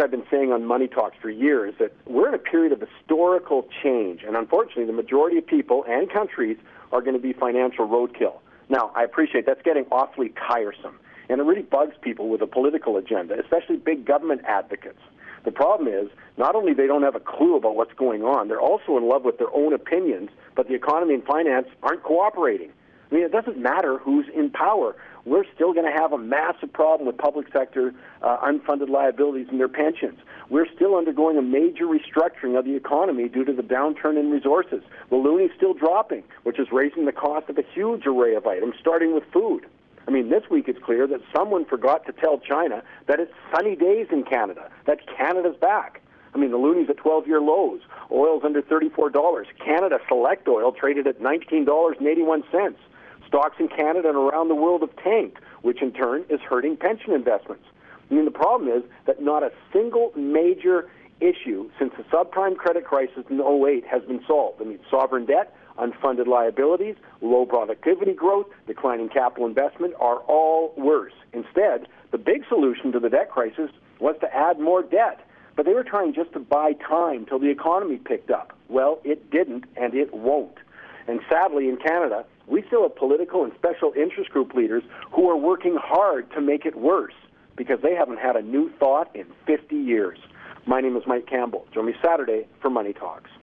I've been saying on Money Talks for years that we're in a period of historical change, and unfortunately, the majority of people and countries are going to be financial roadkill. Now, I appreciate that's getting awfully tiresome, and it really bugs people with a political agenda, especially big government advocates. The problem is, not only they don't have a clue about what's going on, they're also in love with their own opinions, but the economy and finance aren't cooperating. I mean, it doesn't matter who's in power. We're still going to have a massive problem with public sector uh, unfunded liabilities in their pensions. We're still undergoing a major restructuring of the economy due to the downturn in resources. The loonie's still dropping, which is raising the cost of a huge array of items, starting with food. I mean, this week it's clear that someone forgot to tell China that it's sunny days in Canada, that Canada's back. I mean, the loonies at 12 year lows. Oil's under $34. Canada Select Oil traded at $19.81. Stocks in Canada and around the world have tanked, which in turn is hurting pension investments. I mean, the problem is that not a single major issue since the subprime credit crisis in 08 has been solved. I mean, sovereign debt, unfunded liabilities, low productivity growth, declining capital investment are all worse. Instead, the big solution to the debt crisis was to add more debt. But they were trying just to buy time till the economy picked up. Well, it didn't, and it won't. And sadly, in Canada, we still have political and special interest group leaders who are working hard to make it worse because they haven't had a new thought in 50 years. My name is Mike Campbell. Join me Saturday for Money Talks.